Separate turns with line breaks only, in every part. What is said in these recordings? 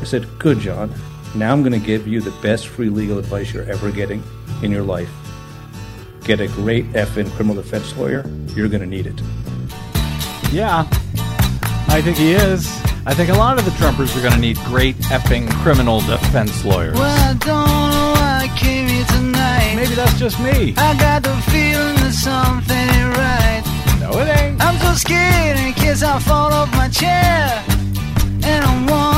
I said, Good, John. Now I'm going to give you the best free legal advice you're ever getting in your life. Get a great FN criminal defense lawyer. You're going to need it.
Yeah, I think he is. I think a lot of the Trumpers are going to need great effing criminal defense lawyers.
Well, I don't know why I came here tonight.
Maybe that's just me.
I got the feeling that something ain't right.
No, it ain't.
I'm so scared in case I fall off my chair. And I'm wondering how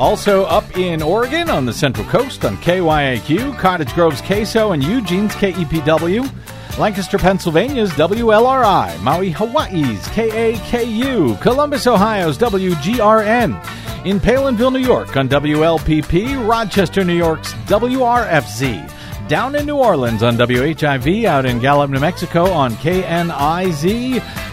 Also up in Oregon on the Central Coast on KYAQ, Cottage Grove's KSO, and Eugene's KEPW. Lancaster, Pennsylvania's WLRI, Maui, Hawaii's KAKU, Columbus, Ohio's WGRN, in Palenville, New York on WLPP, Rochester, New York's WRFZ, down in New Orleans on WHIV, out in Gallup, New Mexico on KNIZ,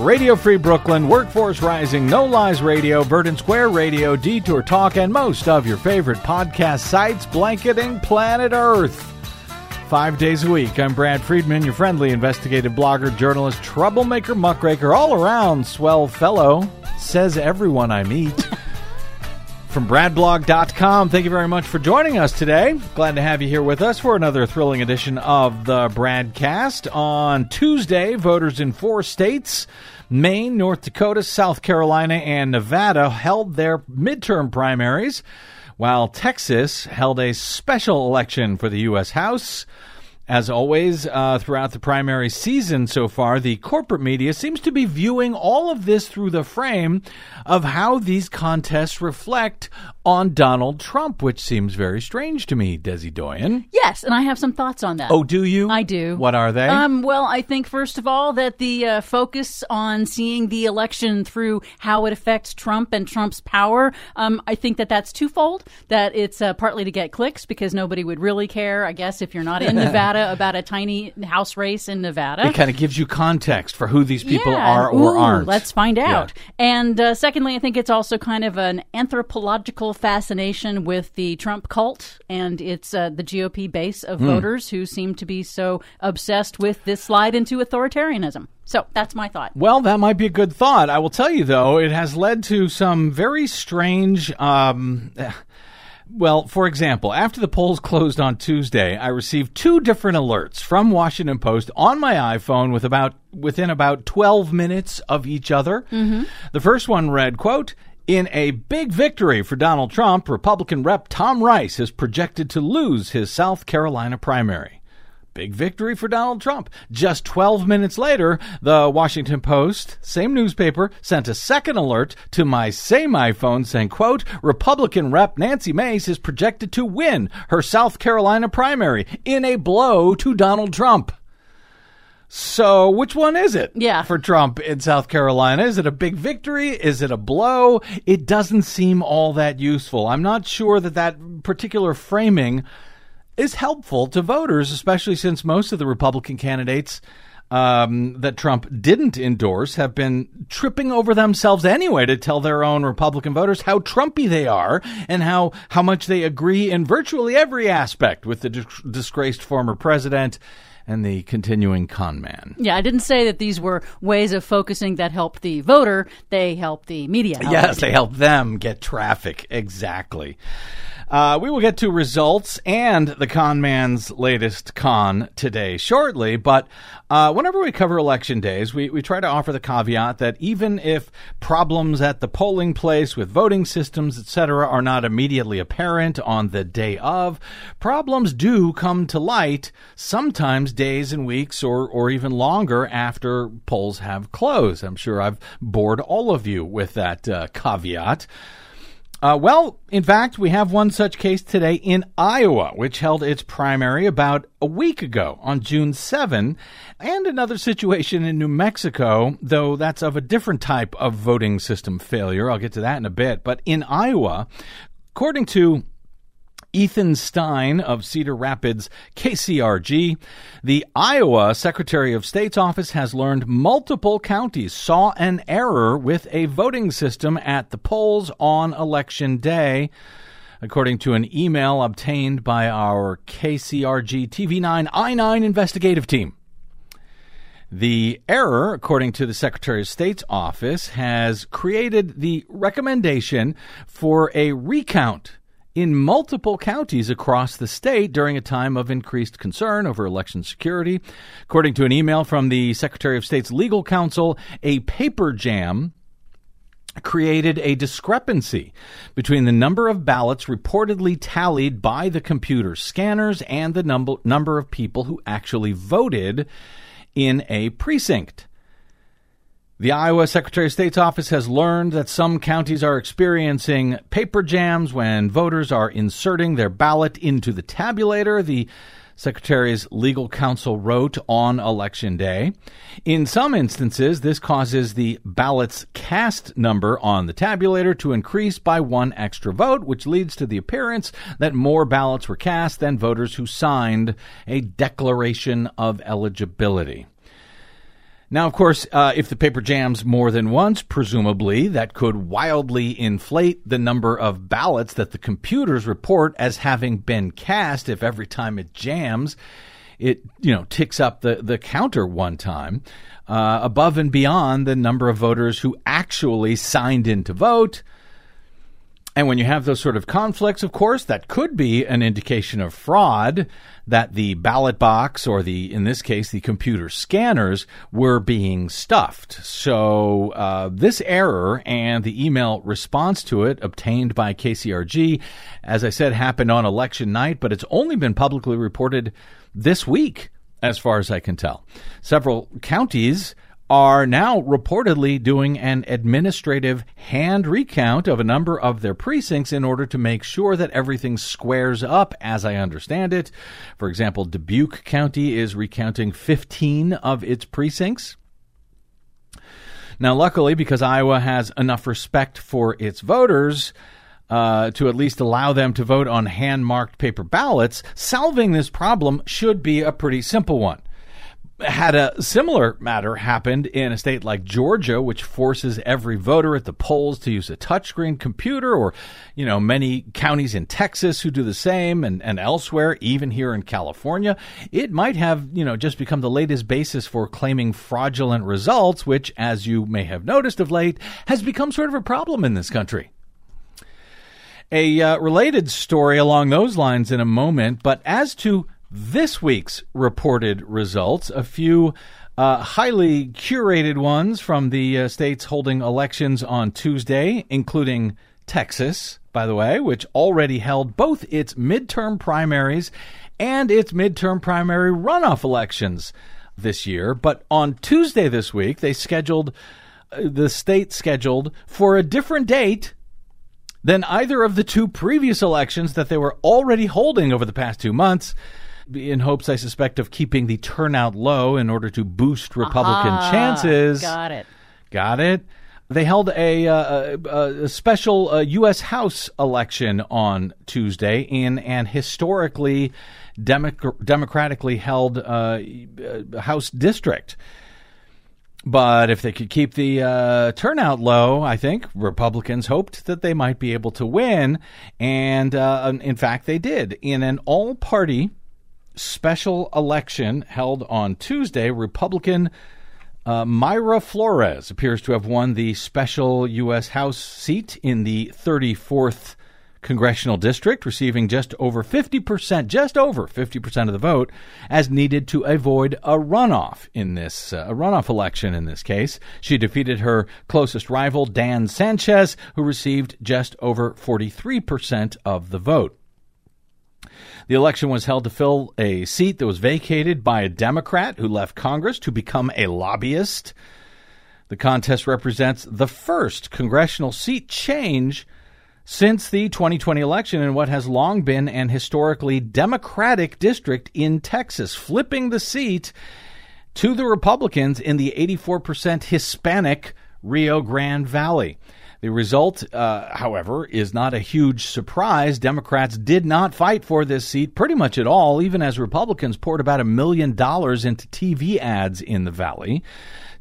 Radio Free Brooklyn, Workforce Rising, No Lies Radio, Verdant Square Radio, Detour Talk, and most of your favorite podcast sites blanketing planet Earth. Five days a week, I'm Brad Friedman, your friendly investigative blogger, journalist, troublemaker, muckraker, all around swell fellow, says everyone I meet. From BradBlog.com, thank you very much for joining us today. Glad to have you here with us for another thrilling edition of the Bradcast. On Tuesday, voters in four states Maine, North Dakota, South Carolina, and Nevada held their midterm primaries, while Texas held a special election for the U.S. House. As always, uh, throughout the primary season so far, the corporate media seems to be viewing all of this through the frame of how these contests reflect on Donald Trump, which seems very strange to me, Desi Doyen.
Yes, and I have some thoughts on that.
Oh, do you?
I do.
What are they?
Um, well, I think first of all that the uh, focus on seeing the election through how it affects Trump and Trump's power, um, I think that that's twofold. That it's uh, partly to get clicks because nobody would really care, I guess, if you're not in Nevada about a tiny house race in Nevada.
it kind of gives you context for who these people
Yeah.
are or
Ooh,
aren't.
Let's find
Yeah.
out. And uh, secondly, I think it's also kind of an anthropological fascination with the Trump cult and it's uh, the GOP base of voters who seem to be so obsessed with this slide into authoritarianism. So that's my thought.
Well, that might be a good thought. I will tell you, though, it has led to some very strange. Um, well, for example, after the polls closed on Tuesday, I received two different alerts from Washington Post on my iPhone with about within about 12 minutes of each other. The first one read, quote, in a big victory for Donald Trump, Republican Rep Tom Rice is projected to lose his South Carolina primary. Big victory for Donald Trump. Just 12 minutes later, the Washington Post, same newspaper, sent a second alert to my same iPhone saying, quote, Republican Rep Nancy Mace is projected to win her South Carolina primary in a blow to Donald Trump. So, which one is it?
Yeah.
For Trump in South Carolina? Is it a big victory? Is it a blow? It doesn't seem all that useful. I'm not sure that that particular framing is helpful to voters, especially since most of the Republican candidates um, that Trump didn't endorse have been tripping over themselves anyway to tell their own Republican voters how Trumpy they are and how, how much they agree in virtually every aspect with the dis- disgraced former president and the continuing con man.
Yeah, I didn't say that these were ways of focusing that helped the voter. They helped the media.
Yes, they help them get traffic. Exactly. Uh, we will get to results and the con man's latest con today shortly, but uh, whenever we cover election days, we, we try to offer the caveat that even if problems at the polling place with voting systems, etc., are not immediately apparent on the day of, problems do come to light, sometimes days and weeks or, or even longer after polls have closed. I'm sure I've bored all of you with that uh, caveat. Uh, well, in fact, we have one such case today in Iowa, which held its primary about a week ago on June 7, and another situation in New Mexico, though that's of a different type of voting system failure. I'll get to that in a bit. But in Iowa, according to Ethan Stein of Cedar Rapids KCRG. The Iowa Secretary of State's office has learned multiple counties saw an error with a voting system at the polls on election day. According to an email obtained by our KCRG TV9 I9 investigative team. The error, according to the Secretary of State's office, has created the recommendation for a recount in multiple counties across the state during a time of increased concern over election security. According to an email from the Secretary of State's legal counsel, a paper jam created a discrepancy between the number of ballots reportedly tallied by the computer scanners and the number, number of people who actually voted in a precinct. The Iowa Secretary of State's office has learned that some counties are experiencing paper jams when voters are inserting their ballot into the tabulator. The Secretary's legal counsel wrote on election day. In some instances, this causes the ballot's cast number on the tabulator to increase by one extra vote, which leads to the appearance that more ballots were cast than voters who signed a declaration of eligibility. Now, of course, uh, if the paper jams more than once, presumably that could wildly inflate the number of ballots that the computers report as having been cast. If every time it jams, it you know ticks up the the counter one time, uh, above and beyond the number of voters who actually signed in to vote. And when you have those sort of conflicts, of course, that could be an indication of fraud that the ballot box or the, in this case, the computer scanners were being stuffed. So, uh, this error and the email response to it obtained by KCRG, as I said, happened on election night, but it's only been publicly reported this week, as far as I can tell. Several counties are now reportedly doing an administrative hand recount of a number of their precincts in order to make sure that everything squares up as I understand it. For example, Dubuque County is recounting 15 of its precincts. Now, luckily, because Iowa has enough respect for its voters, uh, to at least allow them to vote on hand marked paper ballots, solving this problem should be a pretty simple one had a similar matter happened in a state like Georgia, which forces every voter at the polls to use a touchscreen computer, or, you know, many counties in Texas who do the same and, and elsewhere, even here in California. It might have, you know, just become the latest basis for claiming fraudulent results, which, as you may have noticed of late, has become sort of a problem in this country. A uh, related story along those lines in a moment, but as to this week's reported results. A few uh, highly curated ones from the uh, states holding elections on Tuesday, including Texas, by the way, which already held both its midterm primaries and its midterm primary runoff elections this year. But on Tuesday this week, they scheduled uh, the state scheduled for a different date than either of the two previous elections that they were already holding over the past two months in hopes, I suspect, of keeping the turnout low in order to boost Republican
Aha,
chances.
Got it.
Got it. They held a, uh, a, a special uh, U.S. House election on Tuesday in an historically democ- democratically held uh, uh, House district. But if they could keep the uh, turnout low, I think Republicans hoped that they might be able to win. And uh, in fact, they did. In an all party special election held on Tuesday, Republican uh, Mayra Flores appears to have won the special U.S. House seat in the 34th congressional district, receiving just over 50%, just over 50% of the vote, as needed to avoid a runoff in this, uh, a runoff election in this case. She defeated her closest rival, Dan Sanchez, who received just over 43% of the vote. The election was held to fill a seat that was vacated by a Democrat who left Congress to become a lobbyist. The contest represents the first congressional seat change since the 2020 election in what has long been an historically Democratic district in Texas, flipping the seat to the Republicans in the 84% Hispanic Rio Grande Valley. The result, uh, however, is not a huge surprise. Democrats did not fight for this seat pretty much at all, even as Republicans poured about a million dollars into TV ads in the valley.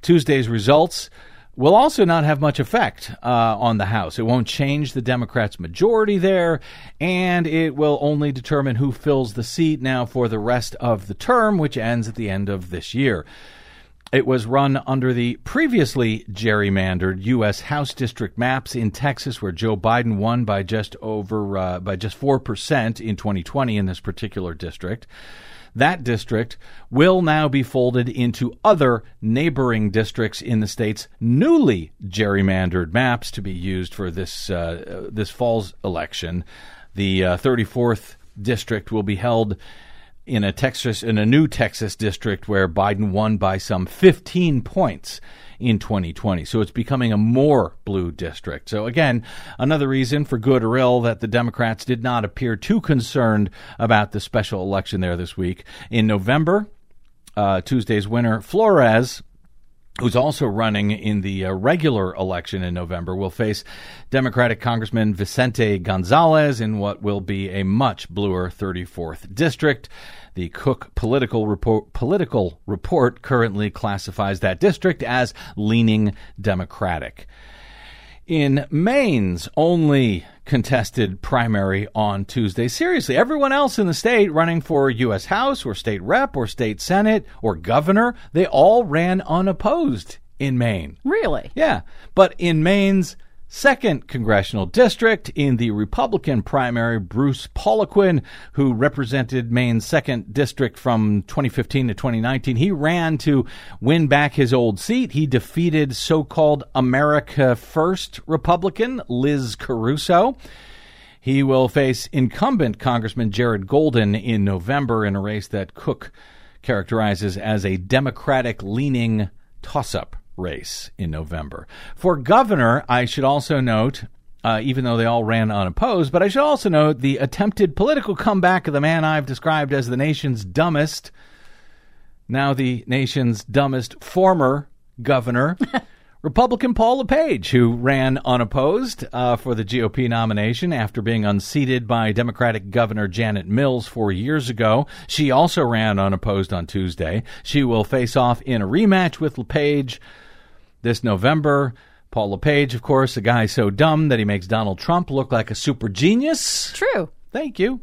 Tuesday's results will also not have much effect uh, on the House. It won't change the Democrats' majority there, and it will only determine who fills the seat now for the rest of the term, which ends at the end of this year. It was run under the previously gerrymandered U.S. House district maps in Texas, where Joe Biden won by just over uh, by just four percent in 2020 in this particular district. That district will now be folded into other neighboring districts in the state's newly gerrymandered maps to be used for this uh, this fall's election. The uh, 34th district will be held in a Texas in a new Texas district where Biden won by some 15 points in 2020. So it's becoming a more blue district. So again, another reason for good or ill that the Democrats did not appear too concerned about the special election there this week. In November, uh, Tuesday's winner, Flores, who's also running in the uh, regular election in November, will face Democratic Congressman Vicente Gonzalez in what will be a much bluer 34th district. The Cook political report, political report currently classifies that district as leaning Democratic. In Maine's only contested primary on Tuesday. Seriously, everyone else in the state running for U.S. House or state rep or state senate or governor, they all ran unopposed in Maine.
Really?
Yeah. But in Maine's second congressional district in the Republican primary, Bruce Poliquin, who represented Maine's second district from 2015 to 2019, he ran to win back his old seat. He defeated so-called America First Republican Liz Caruso. He will face incumbent Congressman Jared Golden in November in a race that Cook characterizes as a Democratic leaning toss up race in November. For governor, I should also note uh, even though they all ran unopposed. But I should also note the attempted political comeback of the man I've described as the nation's dumbest, now the nation's dumbest former governor. Republican Paul LePage, who ran unopposed uh, for the GOP nomination after being unseated by Democratic Governor Janet Mills four years ago. She also ran unopposed on Tuesday. She will face off in a rematch with LePage this November. Paul LePage, of course, a guy so dumb that he makes Donald Trump look like a super genius.
True.
Thank you.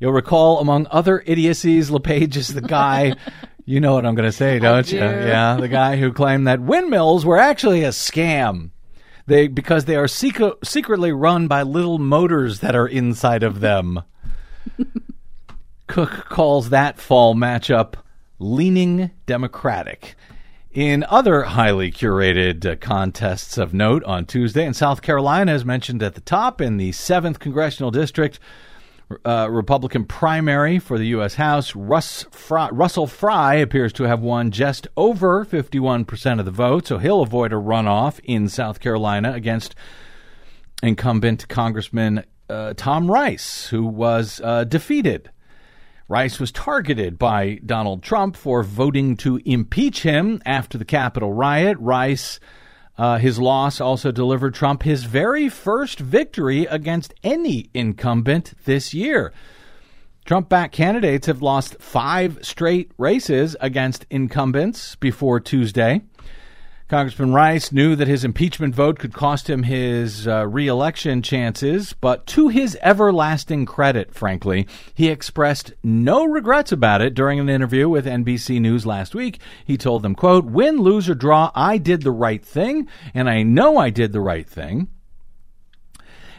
You'll recall, among other idiocies, LePage is the guy. you know what I'm going to say, don't
do.
you? Yeah, the guy who claimed that windmills were actually a scam. They because they are secret, secretly run by little motors that are inside of them. Cook calls that fall matchup leaning Democratic. In other highly curated uh, contests of note on Tuesday in South Carolina, as mentioned at the top, in the 7th Congressional District, uh, Republican primary for the U.S. House, Russ Fry, Russell Fry appears to have won just over 51% of the vote, so he'll avoid a runoff in South Carolina against incumbent Congressman uh, Tom Rice, who was uh, defeated Rice was targeted by Donald Trump for voting to impeach him after the Capitol riot. Rice, uh, his loss also delivered Trump his very first victory against any incumbent this year. Trump backed candidates have lost five straight races against incumbents before Tuesday. Congressman Rice knew that his impeachment vote could cost him his uh, reelection chances, but to his everlasting credit, frankly, he expressed no regrets about it during an interview with NBC News last week. He told them, quote, win, lose, or draw, I did the right thing, and I know I did the right thing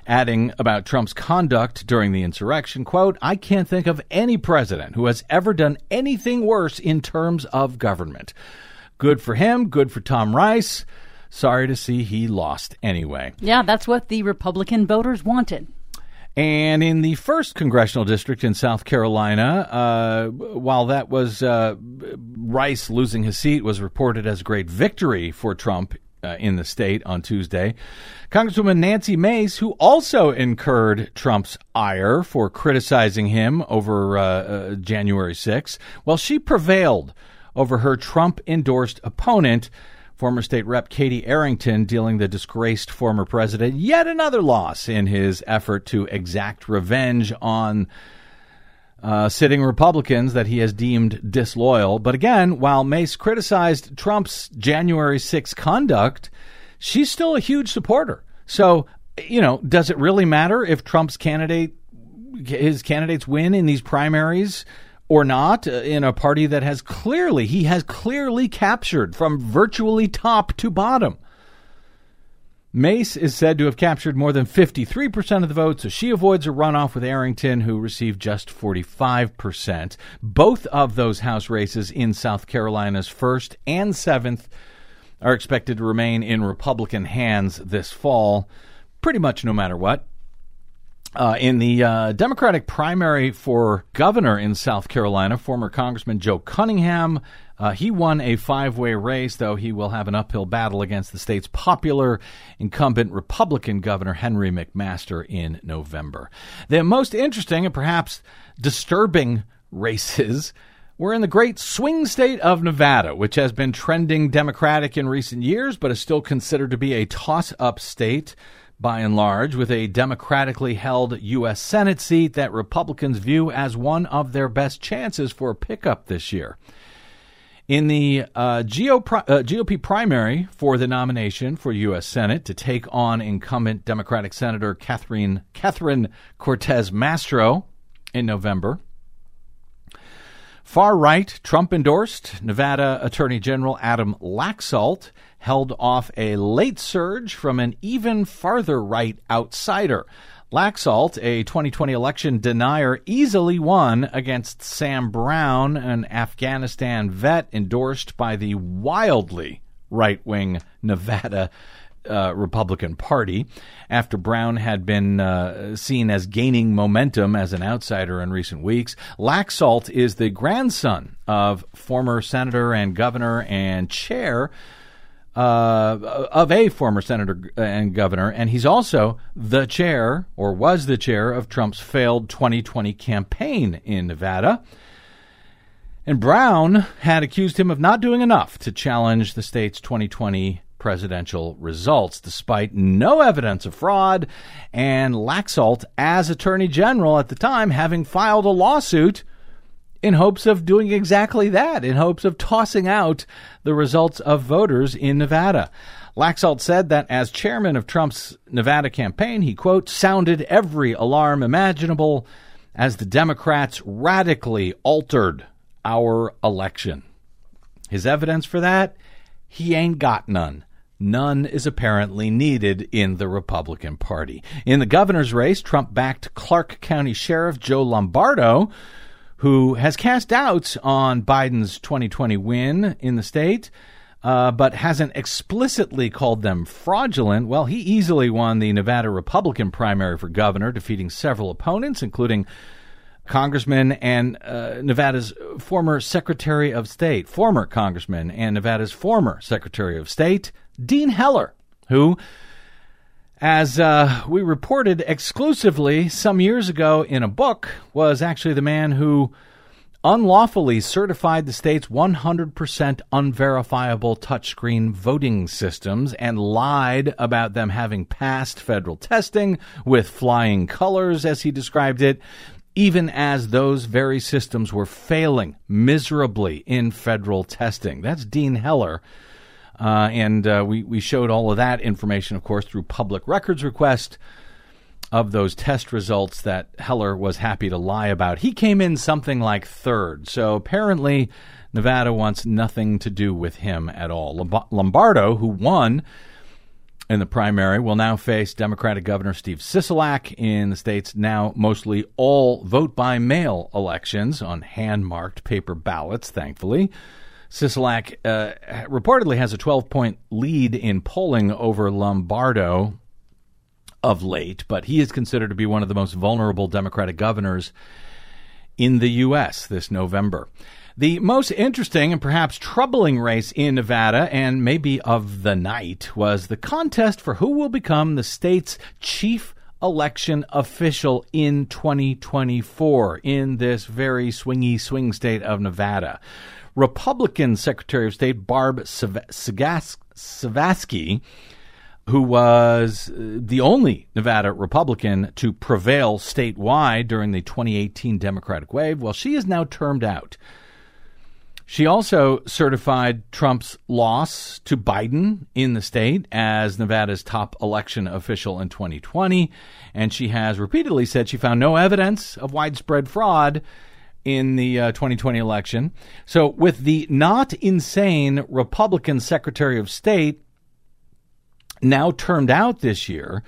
adding about Trump's conduct during the insurrection, quote, I can't think of any president who has ever done anything worse in terms of government. Good for him. Good for Tom Rice. Sorry to see he lost anyway.
Yeah, that's what the Republican voters wanted.
And in the first congressional district in South Carolina, uh, while that was uh, Rice losing his seat was reported as a great victory for Trump uh, in the state on Tuesday. Congresswoman Nancy Mace, who also incurred Trump's ire for criticizing him over uh, uh, January 6, well, she prevailed over her Trump endorsed opponent, former state rep Katie Arrington, dealing the disgraced former president yet another loss in his effort to exact revenge on uh, sitting Republicans that he has deemed disloyal. But again, while Mace criticized Trump's January 6 conduct, she's still a huge supporter. So, you know, does it really matter if Trump's candidate, his candidates win in these primaries? Or not uh, in a party that has clearly, he has clearly captured from virtually top to bottom. Mace is said to have captured more than 53% of the vote, so she avoids a runoff with Arrington, who received just 45%. Both of those House races in South Carolina's 1st and 7th are expected to remain in Republican hands this fall, pretty much no matter what. Uh, in the uh, Democratic primary for governor in South Carolina, former Congressman Joe Cunningham uh, he won a five way race, though he will have an uphill battle against the state's popular incumbent Republican Governor Henry McMaster in November. The most interesting and perhaps disturbing races were in the great swing state of Nevada, which has been trending Democratic in recent years, but is still considered to be a toss up state by and large, with a democratically held U.S. Senate seat that Republicans view as one of their best chances for pickup this year. In the uh, GOP uh, primary for the nomination for U.S. Senate to take on incumbent Democratic Senator Catherine, Catherine Cortez Masto in November, far right, Trump endorsed Nevada Attorney General Adam Laxalt held off a late surge from an even farther right outsider. Laxalt, a 2020 election denier, easily won against Sam Brown, an Afghanistan vet endorsed by the wildly right wing Nevada uh, Republican Party after Brown had been uh, seen as gaining momentum as an outsider in recent weeks. Laxalt is the grandson of former senator and governor and chair uh, of a former senator and governor, and he's also the chair, or was the chair, of Trump's failed 2020 campaign in Nevada. And Brown had accused him of not doing enough to challenge the state's 2020 presidential results, despite no evidence of fraud, and Laxalt, as Attorney General at the time, having filed a lawsuit in hopes of doing exactly that, in hopes of tossing out the results of voters in Nevada. Laxalt said that as chairman of Trump's Nevada campaign, he, quote, sounded every alarm imaginable as the Democrats radically altered our election. His evidence for that? He ain't got none. None is apparently needed in the Republican Party. In the governor's race, Trump backed Clark County Sheriff Joe Lombardo, who has cast doubts on Biden's 2020 win in the state. Uh, but hasn't explicitly called them fraudulent. Well, he easily won the Nevada Republican primary for governor, defeating several opponents, including Congressman and uh, Nevada's former Secretary of State, former Congressman and Nevada's former Secretary of State, Dean Heller, who as uh, we reported exclusively some years ago in a book, was actually the man who unlawfully certified the state's 100% unverifiable touchscreen voting systems and lied about them having passed federal testing with flying colors, as he described it, even as those very systems were failing miserably in federal testing. That's Dean Heller uh, and uh, we, we showed all of that information, of course, through public records request of those test results that Heller was happy to lie about. He came in something like third. So apparently, Nevada wants nothing to do with him at all. Lombardo, who won in the primary, will now face Democratic Governor Steve Sisolak in the state's now mostly all vote by mail elections on hand marked paper ballots, thankfully. Sisolak uh, reportedly has a 12 point lead in polling over Lombardo. of late, but he is considered to be one of the most vulnerable Democratic governors in the U.S. this November. The most interesting and perhaps troubling race in Nevada, and maybe of the night, was the contest for who will become the state's chief election official in 2024 in this very swingy swing state of Nevada. Republican Secretary of State Barb Cegavske, who was uh, the only Nevada Republican to prevail statewide during the 2018 Democratic wave, well, she is now termed out. She also certified Trump's loss to Biden in the state as Nevada's top election official in 2020. And she has repeatedly said she found no evidence of widespread fraud in the uh, 2020 election. So, with the not insane Republican Secretary of State now termed out this year,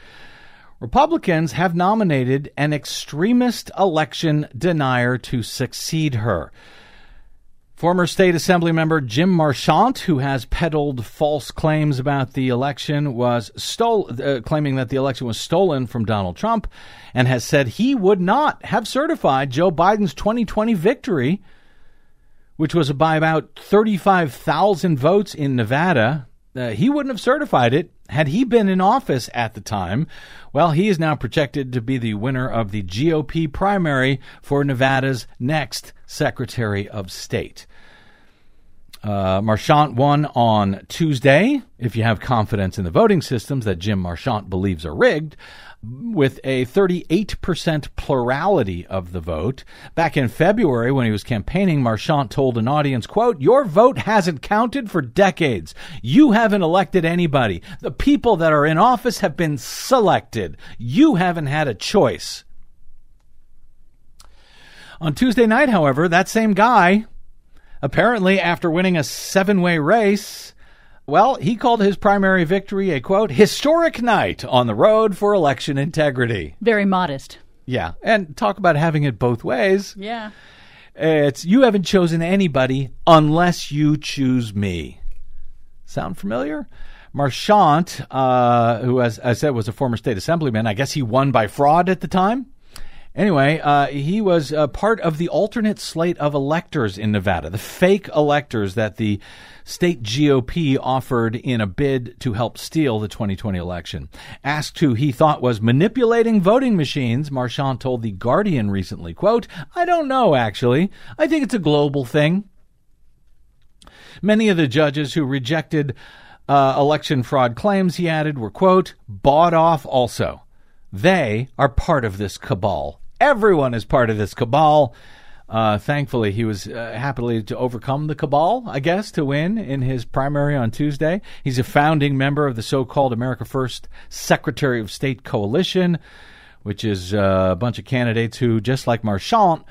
Republicans have nominated an extremist election denier to succeed her. Former state assembly member Jim Marchant, who has peddled false claims about the election, was stole, uh, claiming that the election was stolen from Donald Trump, and has said he would not have certified Joe Biden's 2020 victory, which was by about 35,000 votes in Nevada. Uh, he wouldn't have certified it had he been in office at the time. Well, he is now projected to be the winner of the GOP primary for Nevada's next Secretary of State. Uh, Marchant won on Tuesday, if you have confidence in the voting systems that Jim Marchant believes are rigged, with a 38% plurality of the vote. Back in February, when he was campaigning, Marchant told an audience, quote, Your vote hasn't counted for decades. You haven't elected anybody. The people that are in office have been selected. You haven't had a choice. On Tuesday night, however, that same guy Apparently, after winning a seven way race, well, he called his primary victory a quote, historic night on the road for election integrity.
Very modest.
Yeah. And talk about having it both ways.
Yeah.
It's you haven't chosen anybody unless you choose me. Sound familiar? Marchant, uh, who, as I said, was a former state assemblyman, I guess he won by fraud at the time. Anyway, uh, he was uh, part of the alternate slate of electors in Nevada, the fake electors that the state GOP offered in a bid to help steal the 2020 election. Asked who he thought was manipulating voting machines, Marchant told The Guardian recently, quote, I don't know, actually. I think it's a global thing. Many of the judges who rejected uh, election fraud claims, he added, were, quote, bought off also. They are part of this cabal. Everyone is part of this cabal. Uh, thankfully, he was uh, happily to overcome the cabal, I guess, to win in his primary on Tuesday. He's a founding member of the so called America First Secretary of State Coalition, which is uh, a bunch of candidates who, just like Marchant,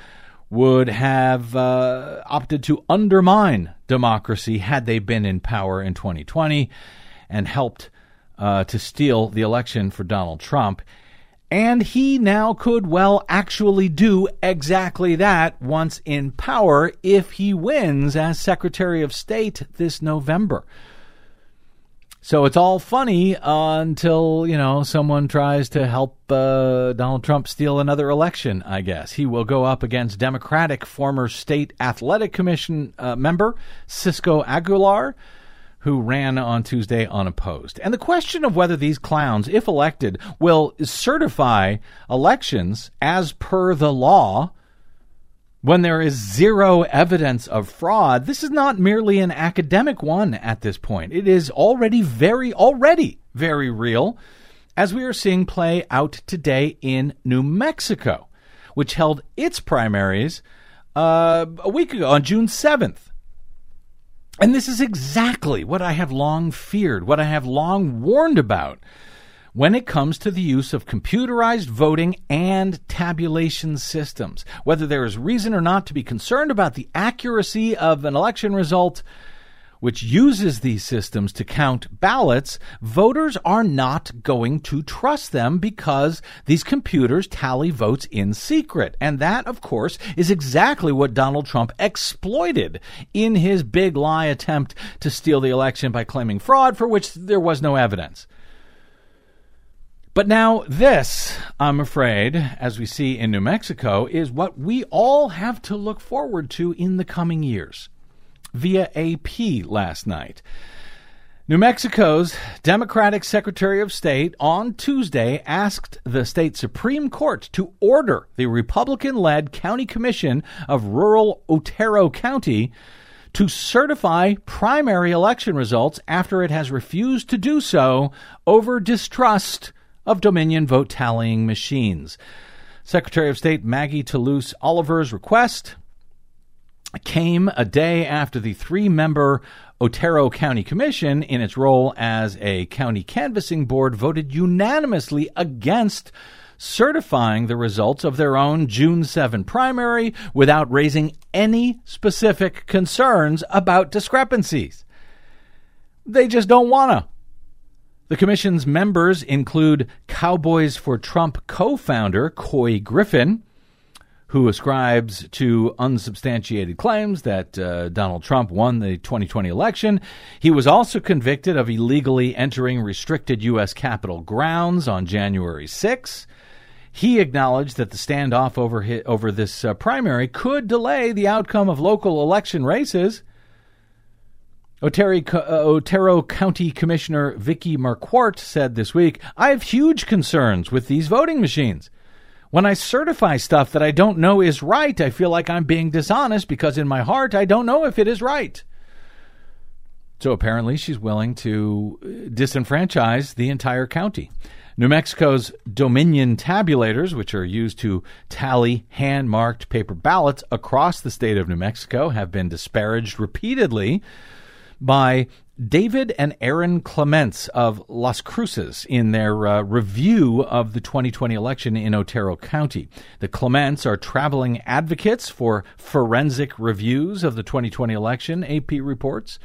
would have uh, opted to undermine democracy had they been in power in 2020 and helped uh, to steal the election for Donald Trump. And he now could well actually do exactly that once in power if he wins as Secretary of State this November. So it's all funny uh, until, you know, someone tries to help uh, Donald Trump steal another election, I guess. He will go up against Democratic former State Athletic Commission uh, member Cisco Aguilar who ran on Tuesday unopposed. And the question of whether these clowns, if elected, will certify elections as per the law when there is zero evidence of fraud, this is not merely an academic one at this point. It is already very, already very real, as we are seeing play out today in New Mexico, which held its primaries uh, a week ago on June 7th. And this is exactly what I have long feared, what I have long warned about when it comes to the use of computerized voting and tabulation systems. Whether there is reason or not to be concerned about the accuracy of an election result, which uses these systems to count ballots, voters are not going to trust them because these computers tally votes in secret. And that, of course, is exactly what Donald Trump exploited in his big lie attempt to steal the election by claiming fraud for which there was no evidence. But now, this, I'm afraid, as we see in New Mexico, is what we all have to look forward to in the coming years. Via AP last night. New Mexico's Democratic Secretary of State on Tuesday asked the state Supreme Court to order the Republican led County Commission of Rural Otero County to certify primary election results after it has refused to do so over distrust of Dominion vote tallying machines. Secretary of State Maggie Toulouse Oliver's request came a day after the three member Otero County Commission, in its role as a county canvassing board, voted unanimously against certifying the results of their own June 7 primary without raising any specific concerns about discrepancies. They just don't want to. The commission's members include Cowboys for Trump co founder Couy Griffin, who ascribes to unsubstantiated claims that uh, Donald Trump won the 2020 election. He was also convicted of illegally entering restricted U.S. Capitol grounds on January 6. He acknowledged that the standoff over, his, over this uh, primary could delay the outcome of local election races. Otero, uh, Otero County Commissioner Vicky Marquardt said this week, I have huge concerns with these voting machines. When I certify stuff that I don't know is right, I feel like I'm being dishonest because in my heart I don't know if it is right. So apparently she's willing to uh, disenfranchise the entire county. New Mexico's Dominion tabulators, which are used to tally hand marked paper ballots across the state of New Mexico, have been disparaged repeatedly by David and Erin Clements of Las Cruces in their uh, review of the 2020 election in Otero County. The Clements are traveling advocates for forensic reviews of the 2020 election, AP reports.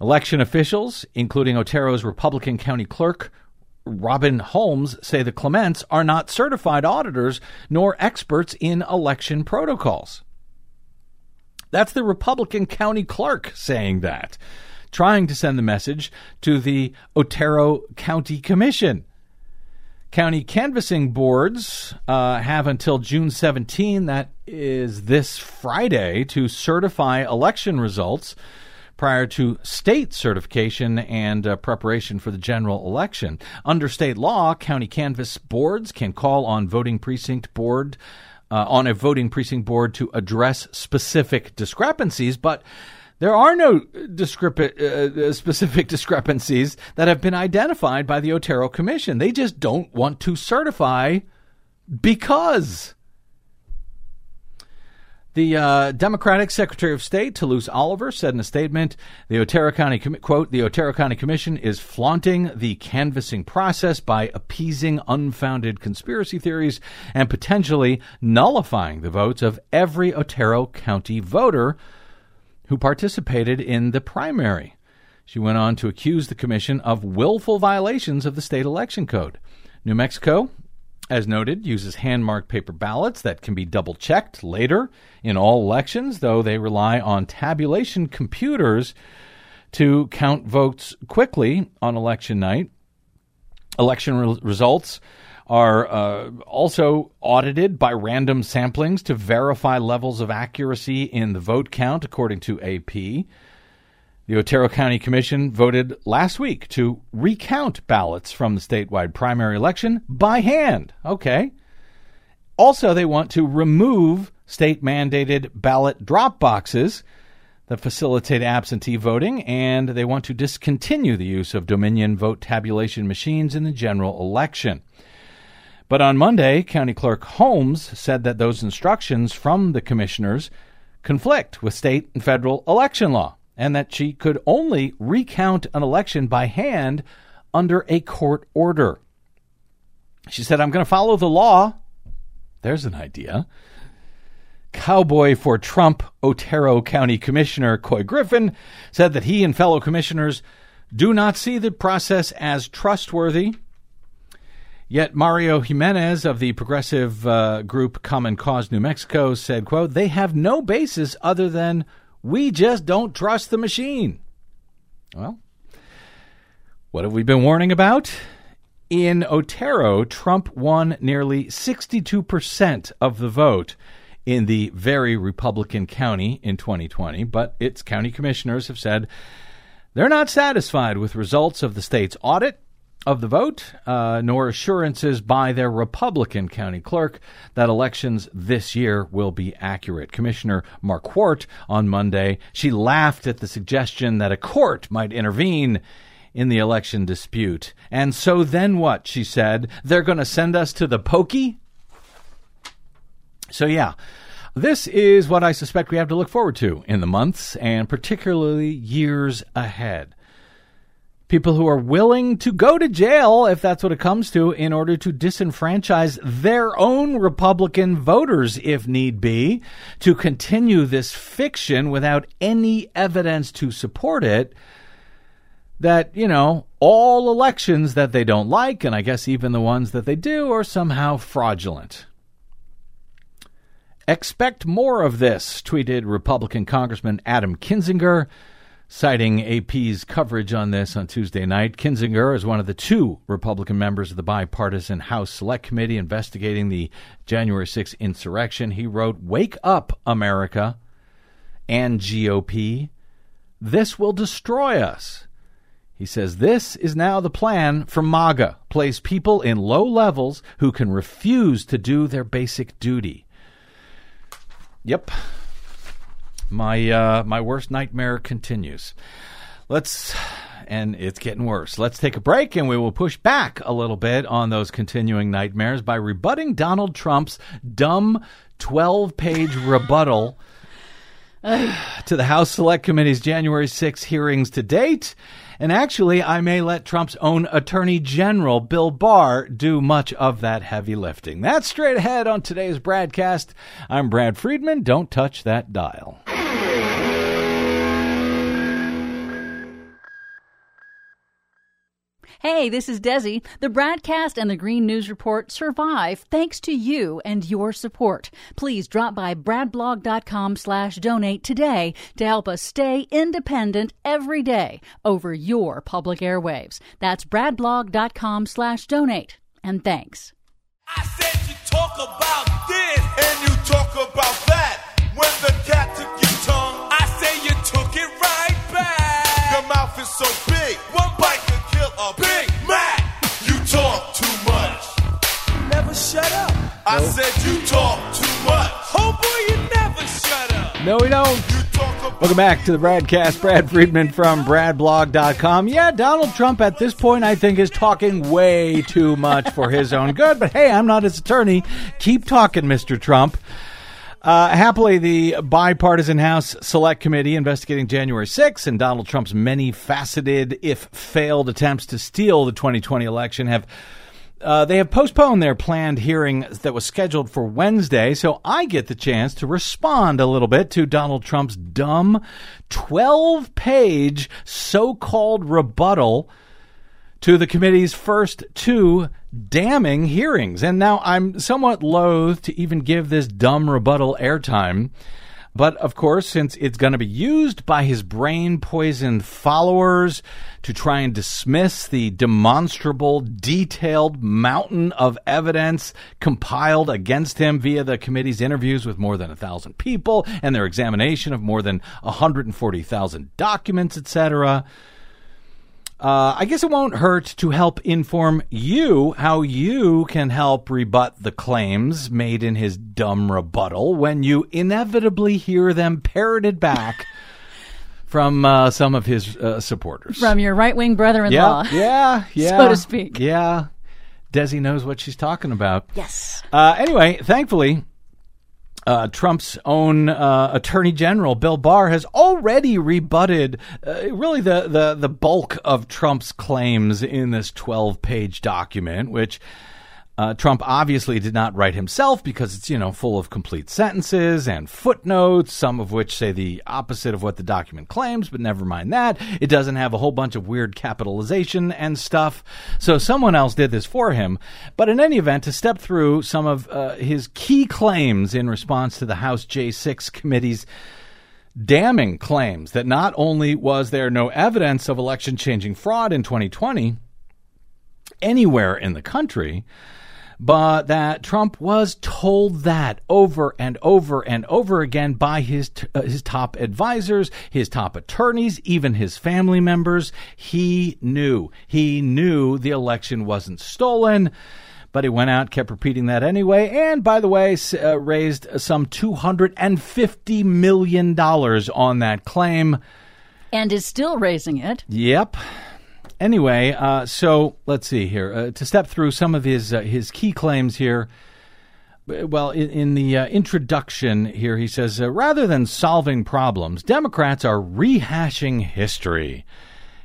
Election officials, including Otero's Republican County Clerk, Robin Holmes, say the Clements are not certified auditors nor experts in election protocols. That's the Republican county clerk saying that, trying to send the message to the Otero County Commission. County canvassing boards uh, have until June 17, that is this Friday, to certify election results prior to state certification and uh, preparation for the general election. Under state law, county canvass boards can call on voting precinct board uh, on a voting precinct board to address specific discrepancies, but there are no discrepa- uh, specific discrepancies that have been identified by the Otero Commission. They just don't want to certify because. The uh, Democratic Secretary of State Toulouse Oliver said in a statement, "The Otero County quote the Otero County Commission is flaunting the canvassing process by appeasing unfounded conspiracy theories and potentially nullifying the votes of every Otero County voter who participated in the primary." She went on to accuse the commission of willful violations of the state election code. New Mexico as noted, uses hand marked paper ballots that can be double checked later in all elections, though they rely on tabulation computers to count votes quickly on election night. Election re- results are uh, also audited by random samplings to verify levels of accuracy in the vote count, according to AP. The Otero County Commission voted last week to recount ballots from the statewide primary election by hand. Okay. Also, they want to remove state mandated ballot drop boxes that facilitate absentee voting, and they want to discontinue the use of Dominion vote tabulation machines in the general election. But on Monday, County Clerk Holmes said that those instructions from the commissioners conflict with state and federal election law and that she could only recount an election by hand under a court order. She said, I'm going to follow the law. There's an idea. Cowboy for Trump Otero County Commissioner Couy Griffin said that he and fellow commissioners do not see the process as trustworthy. Yet Mario Jimenez of the progressive uh, group Common Cause New Mexico said, quote, they have no basis other than we just don't trust the machine. Well, what have we been warning about? In Otero, Trump won nearly 62% of the vote in the very Republican county in 2020, but its county commissioners have said they're not satisfied with results of the state's audit of the vote, uh, nor assurances by their Republican county clerk that elections this year will be accurate. Commissioner Marquardt on Monday, she laughed at the suggestion that a court might intervene in the election dispute. And so then what? She said, they're going to send us to the pokey? So, yeah. This is what I suspect we have to look forward to in the months and particularly years ahead people who are willing to go to jail, if that's what it comes to, in order to disenfranchise their own Republican voters, if need be, to continue this fiction without any evidence to support it. That, you know, all elections that they don't like, and I guess even the ones that they do, are somehow fraudulent. Expect more of this, tweeted Republican Congressman Adam Kinzinger Citing AP's coverage on this on Tuesday night, Kinzinger is one of the two Republican members of the bipartisan House Select Committee investigating the January 6th insurrection. He wrote, Wake up, America and GOP. This will destroy us. He says this is now the plan for MAGA place people in low levels who can refuse to do their basic duty. Yep, my uh, my worst nightmare continues. Let's and it's getting worse. Let's take a break and we will push back a little bit on those continuing nightmares by rebutting Donald Trump's dumb 12-page rebuttal to the House Select Committee's January 6 hearings to date. And actually, I may let Trump's own Attorney General, Bill Barr, do much of that heavy lifting. That's straight ahead on today's BradCast. I'm Brad Friedman. Don't touch that dial.
Hey, this is Desi. The BradCast and the Green News Report survive thanks to you and your support. Please drop by bradblog.com slash donate today to help us stay independent every day over your public airwaves. That's bradblog.com slash donate. And thanks.
I said you talk about this and you talk about that. When the is so big, one bite could kill a Big Mac. You talk too much. You Never shut up. I said you talk too much. Oh boy, you never shut up.
No, we don't.
You talk about
Welcome back to the BradCast. Brad Friedman from BradBlog.com. Yeah, Donald Trump at this point, I think, is talking way too much for his own good. But hey, I'm not his attorney. Keep talking, Mr. Trump. Uh, happily, the bipartisan House Select Committee investigating January 6 and Donald Trump's many faceted, if failed, attempts to steal the 2020 election have. Uh, they have postponed their planned hearing that was scheduled for Wednesday, so I get the chance to respond a little bit to Donald Trump's dumb 12 page so called rebuttal to the committee's first two damning hearings. And now I'm somewhat loath to even give this dumb rebuttal airtime. But of course, since it's going to be used by his brain poisoned followers to try and dismiss the demonstrable, detailed mountain of evidence compiled against him via the committee's interviews with more than a thousand people and their examination of more than 140,000 documents, etc. Uh, I guess it won't hurt to help inform you how you can help rebut the claims made in his dumb rebuttal when you inevitably hear them parroted back from uh, some of his uh, supporters.
From your right wing brother in
yeah,
law.
yeah, yeah,
So to speak.
Yeah, Desi knows what she's talking about.
Yes.
Uh, anyway, thankfully, uh, Trump's own uh, Attorney General Bill Barr has already rebutted uh, really the, the the bulk of Trump's claims in this 12-page document, which. Uh, Trump obviously did not write himself because it's, you know, full of complete sentences and footnotes, some of which say the opposite of what the document claims, but never mind that. It doesn't have a whole bunch of weird capitalization and stuff. So someone else did this for him. But in any event, to step through some of uh, his key claims in response to the House J6 committee's damning claims that not only was there no evidence of election changing fraud in 2020, anywhere in the country, but that Trump was told that over and over and over again by his t- uh, his top advisors, his top attorneys, even his family members. He knew. He knew the election wasn't stolen. But he went out, kept repeating that anyway, and by the way, uh, raised some $250 million on that claim.
And is still raising it.
Yep. Anyway, uh, so let's see here. Uh, to step through some of his, uh, his key claims here. Well, in, in the uh, introduction here, he says rather than solving problems, Democrats are rehashing history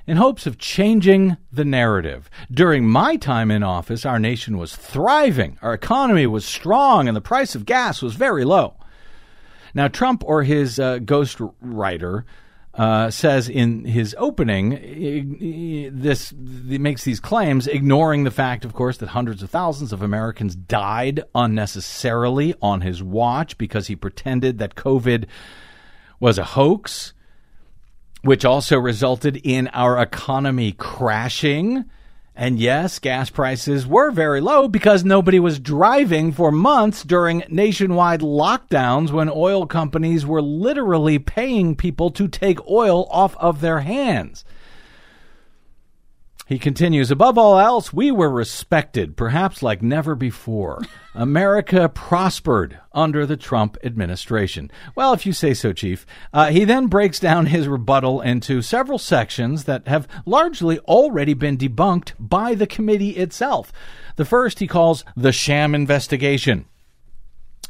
in hopes of changing the narrative. During my time in office, our nation was thriving, our economy was strong, and the price of gas was very low. Now, Trump or his uh, ghost writer uh, says in his opening, this makes these claims, ignoring the fact, of course, that hundreds of thousands of Americans died unnecessarily on his watch because he pretended that COVID was a hoax which also resulted in our economy crashing. And yes, gas prices were very low because nobody was driving for months during nationwide lockdowns when oil companies were literally paying people to take oil off of their hands. He continues, above all else, we were respected, perhaps like never before. America prospered under the Trump administration. Well, if you say so, Chief. Uh, he then breaks down his rebuttal into several sections that have largely already been debunked by the committee itself. The first he calls the sham investigation.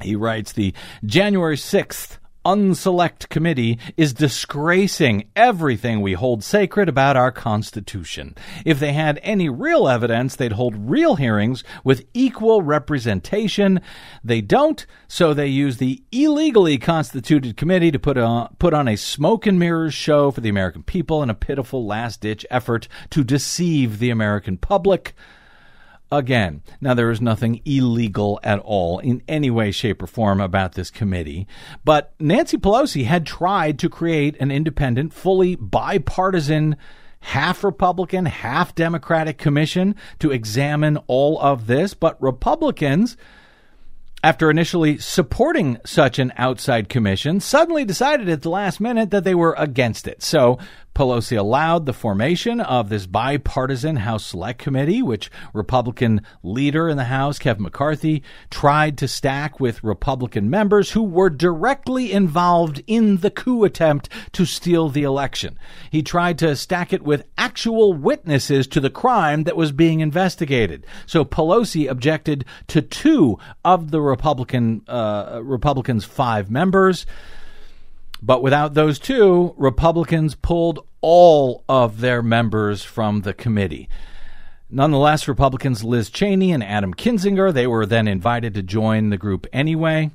He writes the January 6th unselect committee is disgracing everything we hold sacred about our Constitution. If they had any real evidence, they'd hold real hearings with equal representation. They don't, so they use the illegally constituted committee to put on, put on a smoke and mirrors show for the American people in a pitiful last ditch effort to deceive the American public again. Now, there is nothing illegal at all in any way, shape, or form about this committee, but Nancy Pelosi had tried to create an independent, fully bipartisan, half Republican, half Democratic commission to examine all of this, but Republicans after initially supporting such an outside commission, suddenly decided at the last minute that they were against it. So Pelosi allowed the formation of this bipartisan House Select Committee, which Republican leader in the House, Kevin McCarthy, tried to stack with Republican members who were directly involved in the coup attempt to steal the election. He tried to stack it with actual witnesses to the crime that was being investigated. So Pelosi objected to two of the Republican uh, Republicans' five members. But without those two, Republicans pulled all of their members from the committee. Nonetheless, Republicans Liz Cheney and Adam Kinzinger, they were then invited to join the group anyway.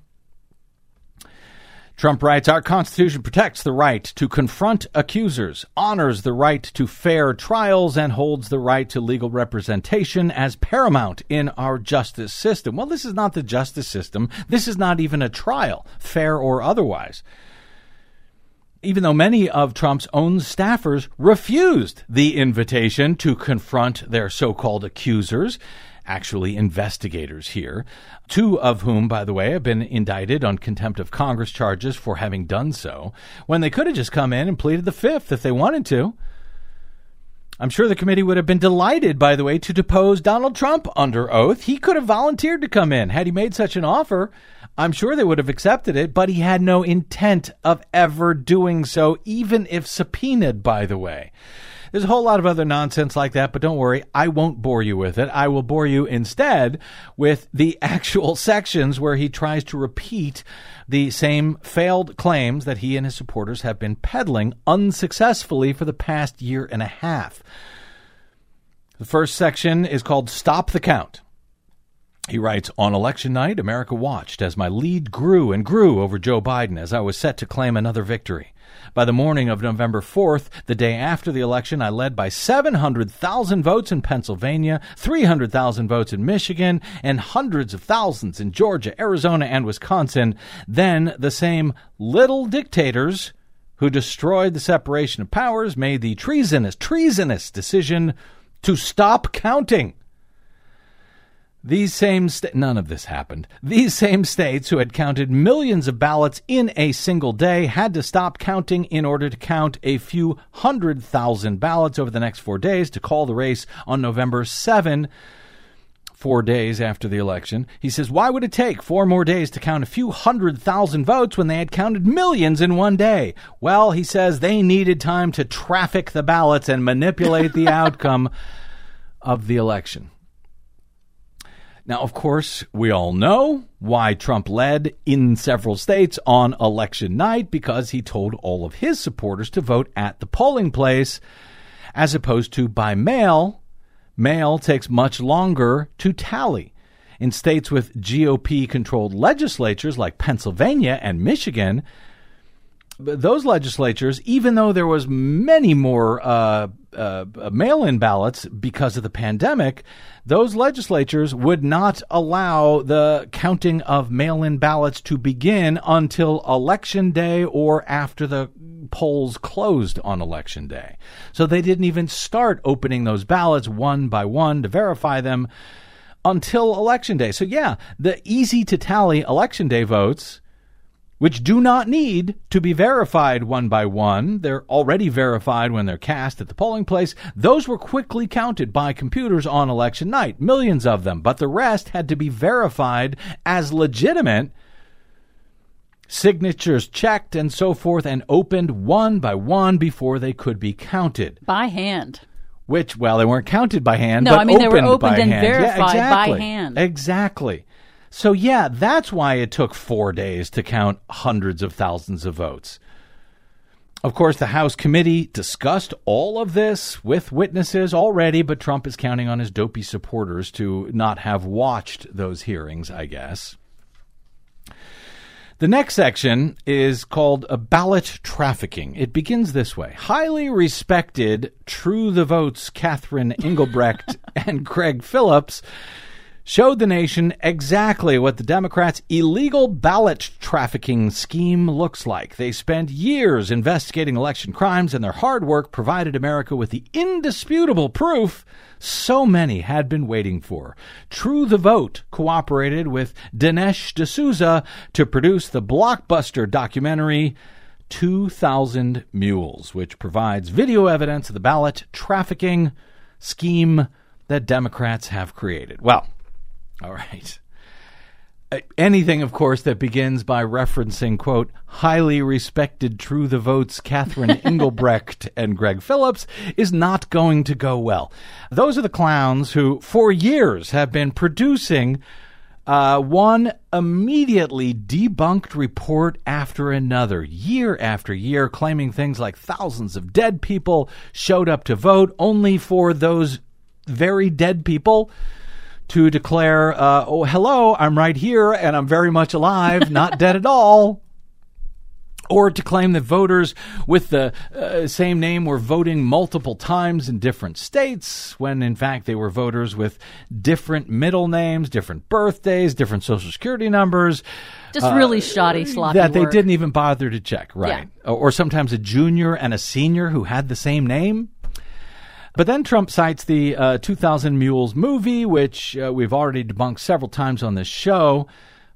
Trump writes Our Constitution protects the right to confront accusers, honors the right to fair trials, and holds the right to legal representation as paramount in our justice system. Well, this is not the justice system. This is not even a trial, fair or otherwise even though many of Trump's own staffers refused the invitation to confront their so called accusers, actually investigators here, two of whom, by the way, have been indicted on contempt of Congress charges for having done so, when they could have just come in and pleaded the fifth if they wanted to. I'm sure the committee would have been delighted, by the way, to depose Donald Trump under oath. He could have volunteered to come in had he made such an offer. I'm sure they would have accepted it, but he had no intent of ever doing so, even if subpoenaed, by the way. There's a whole lot of other nonsense like that, but don't worry, I won't bore you with it. I will bore you instead with the actual sections where he tries to repeat the same failed claims that he and his supporters have been peddling unsuccessfully for the past year and a half. The first section is called Stop the Count. He writes, On election night, America watched as my lead grew and grew over Joe Biden as I was set to claim another victory. By the morning of November 4th, the day after the election, I led by 700,000 votes in Pennsylvania, 300,000 votes in Michigan, and hundreds of thousands in Georgia, Arizona, and Wisconsin. Then the same little dictators who destroyed the separation of powers made the treasonous, treasonous decision to stop counting These same sta- none of this happened. These same states who had counted millions of ballots in a single day had to stop counting in order to count a few hundred thousand ballots over the next 4 days to call the race on November 7 four days after the election. He says, Why would it take four more days to count a few hundred thousand votes when they had counted millions in one day? Well, he says they needed time to traffic the ballots and manipulate the outcome of the election. Now, of course, we all know why Trump led in several states on election night because he told all of his supporters to vote at the polling place as opposed to by mail Mail takes much longer to tally. In states with GOP controlled legislatures like Pennsylvania and Michigan, those legislatures, even though there was many more uh, uh, mail-in ballots because of the pandemic, those legislatures would not allow the counting of mail-in ballots to begin until election day or after the polls closed on election day. So they didn't even start opening those ballots one by one to verify them until election day. So yeah, the easy to tally election day votes which do not need to be verified one by one. They're already verified when they're cast at the polling place. Those were quickly counted by computers on election night, millions of them, but the rest had to be verified as legitimate. Signatures checked and so forth and opened one by one before they could be counted.
By hand.
Which, well, they weren't counted by hand,
No,
but
I mean, they were
opened
and
hand. Yeah,
verified by hand.
Exactly. So, yeah, that's why it took four days to count hundreds of thousands of votes. Of course, the House committee discussed all of this with witnesses already, but Trump is counting on his dopey supporters to not have watched those hearings, I guess. The next section is called ballot trafficking. It begins this way. Highly respected True the Votes Catherine Engelbrecht and Gregg Phillips showed the nation exactly what the Democrats' illegal ballot trafficking scheme looks like. They spent years investigating election crimes, and their hard work provided America with the indisputable proof so many had been waiting for. True the Vote cooperated with Dinesh D'Souza to produce the blockbuster documentary 2000 Mules, which provides video evidence of the ballot trafficking scheme that Democrats have created. Well, all right. Uh, Anything, of course, that begins by referencing, quote, highly respected True the Votes Catherine Engelbrecht and Gregg Phillips is not going to go well. Those are the clowns who, for years, have been producing uh, one immediately debunked report after another, year after year, claiming things like thousands of dead people showed up to vote, only for those very dead people to declare, uh, oh, hello, I'm right here and I'm very much alive, not dead at all. Or to claim that voters with the uh, same name were voting multiple times in different states, when in fact they were voters with different middle names, different birthdays, different social security numbers.
Just really shoddy, sloppy
Uh, that they
work.
didn't even bother to check, right? Or, or sometimes a junior and a senior who had the same name. But then Trump cites the uh, 2000 Mules movie, which uh, we've already debunked several times on this show.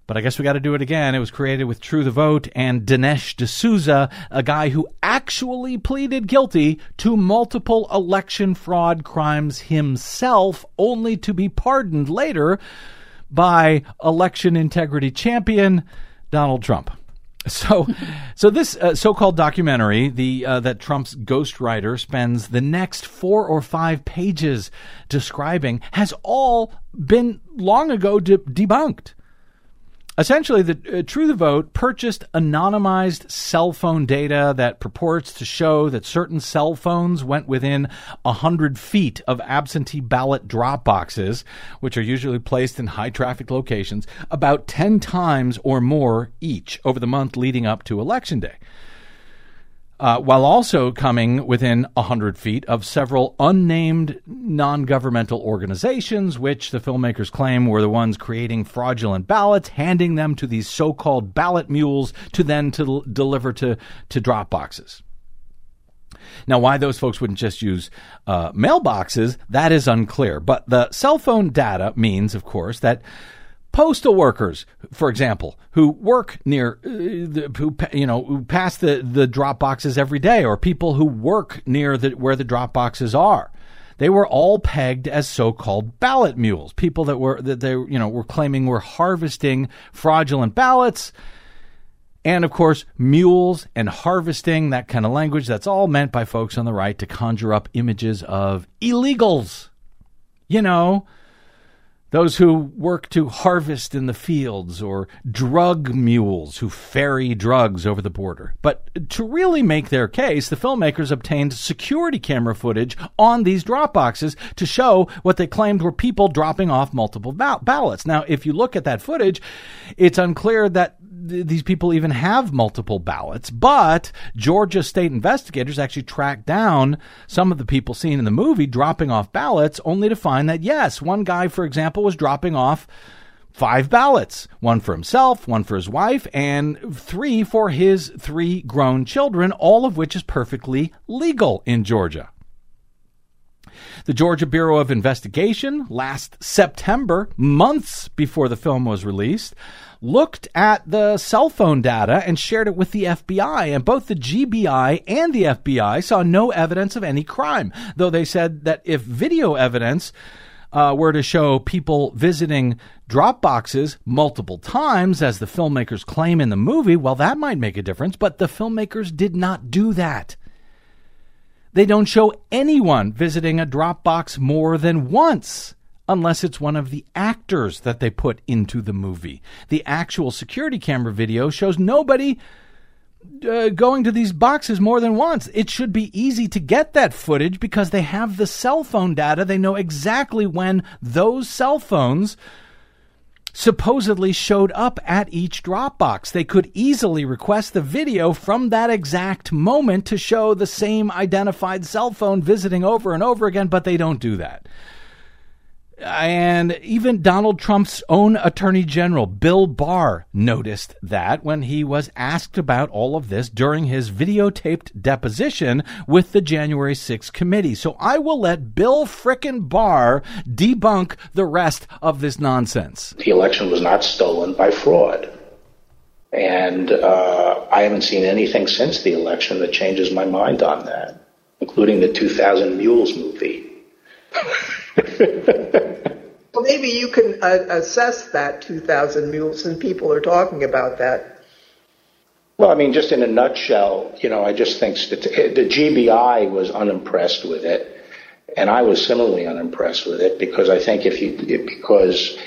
But I guess we got to do it again. It was created with True the Vote and Dinesh D'Souza, a guy who actually pleaded guilty to multiple election fraud crimes himself, only to be pardoned later by election integrity champion Donald Trump. So, so this uh, so-called documentary, the uh, that Trump's ghostwriter spends the next four or five pages describing, has all been long ago de- debunked. Essentially, the uh, True the Vote purchased anonymized cell phone data that purports to show that certain cell phones went within 100 feet of absentee ballot drop boxes, which are usually placed in high traffic locations, about 10 times or more each over the month leading up to Election Day uh, while also coming within 100 feet of several unnamed non governmental organizations, which the filmmakers claim were the ones creating fraudulent ballots, handing them to these so called ballot mules to then to deliver to, to drop boxes. Now, why those folks wouldn't just use uh, mailboxes, that is unclear. But the cell phone data means, of course, that postal workers, for example, who work near, uh, the, who you know, who pass the the drop boxes every day, or people who work near the where the drop boxes are, they were all pegged as so-called ballot mules, people that were that they you know were claiming were harvesting fraudulent ballots. And of course, mules and harvesting, that kind of language, that's all meant by folks on the right to conjure up images of illegals. You know, those who work to harvest in the fields, or drug mules who ferry drugs over the border. But to really make their case, the filmmakers obtained security camera footage on these drop boxes to show what they claimed were people dropping off multiple ballots. Now, if you look at that footage, it's unclear that these people even have multiple ballots. But Georgia state investigators actually tracked down some of the people seen in the movie dropping off ballots, only to find that, yes, one guy, for example, was dropping off five ballots one for himself, one for his wife, and three for his three grown children, all of which is perfectly legal in Georgia. The Georgia Bureau of Investigation last September, months before the film was released, looked at the cell phone data and shared it with the FBI. And both the GBI and the FBI saw no evidence of any crime, though they said that if video evidence uh, were to show people visiting drop boxes multiple times, as the filmmakers claim in the movie, well, that might make a difference, but the filmmakers did not do that. They don't show anyone visiting a Dropbox more than once unless it's one of the actors that they put into the movie. The actual security camera video shows nobody uh, going to these boxes more than once. It should be easy to get that footage because they have the cell phone data. They know exactly when those cell phones supposedly showed up at each Dropbox. They could easily request the video from that exact moment to show the same identified cell phone visiting over and over again, but they don't do that. And even Donald Trump's own Attorney General, Bill Barr, noticed that when he was asked about all of this during his videotaped deposition with the January 6th committee. So I will let Bill frickin' Barr debunk the rest of this nonsense.
The election was not stolen by fraud. And uh, I haven't seen anything since the election that changes my mind on that, including the 2000 Mules movie.
well, maybe you can uh, assess that 2,000 mules, and people are talking about that.
Well, I mean, just in a nutshell, you know, I just think that the GBI was unimpressed with it, and I was similarly unimpressed with it because I think if you because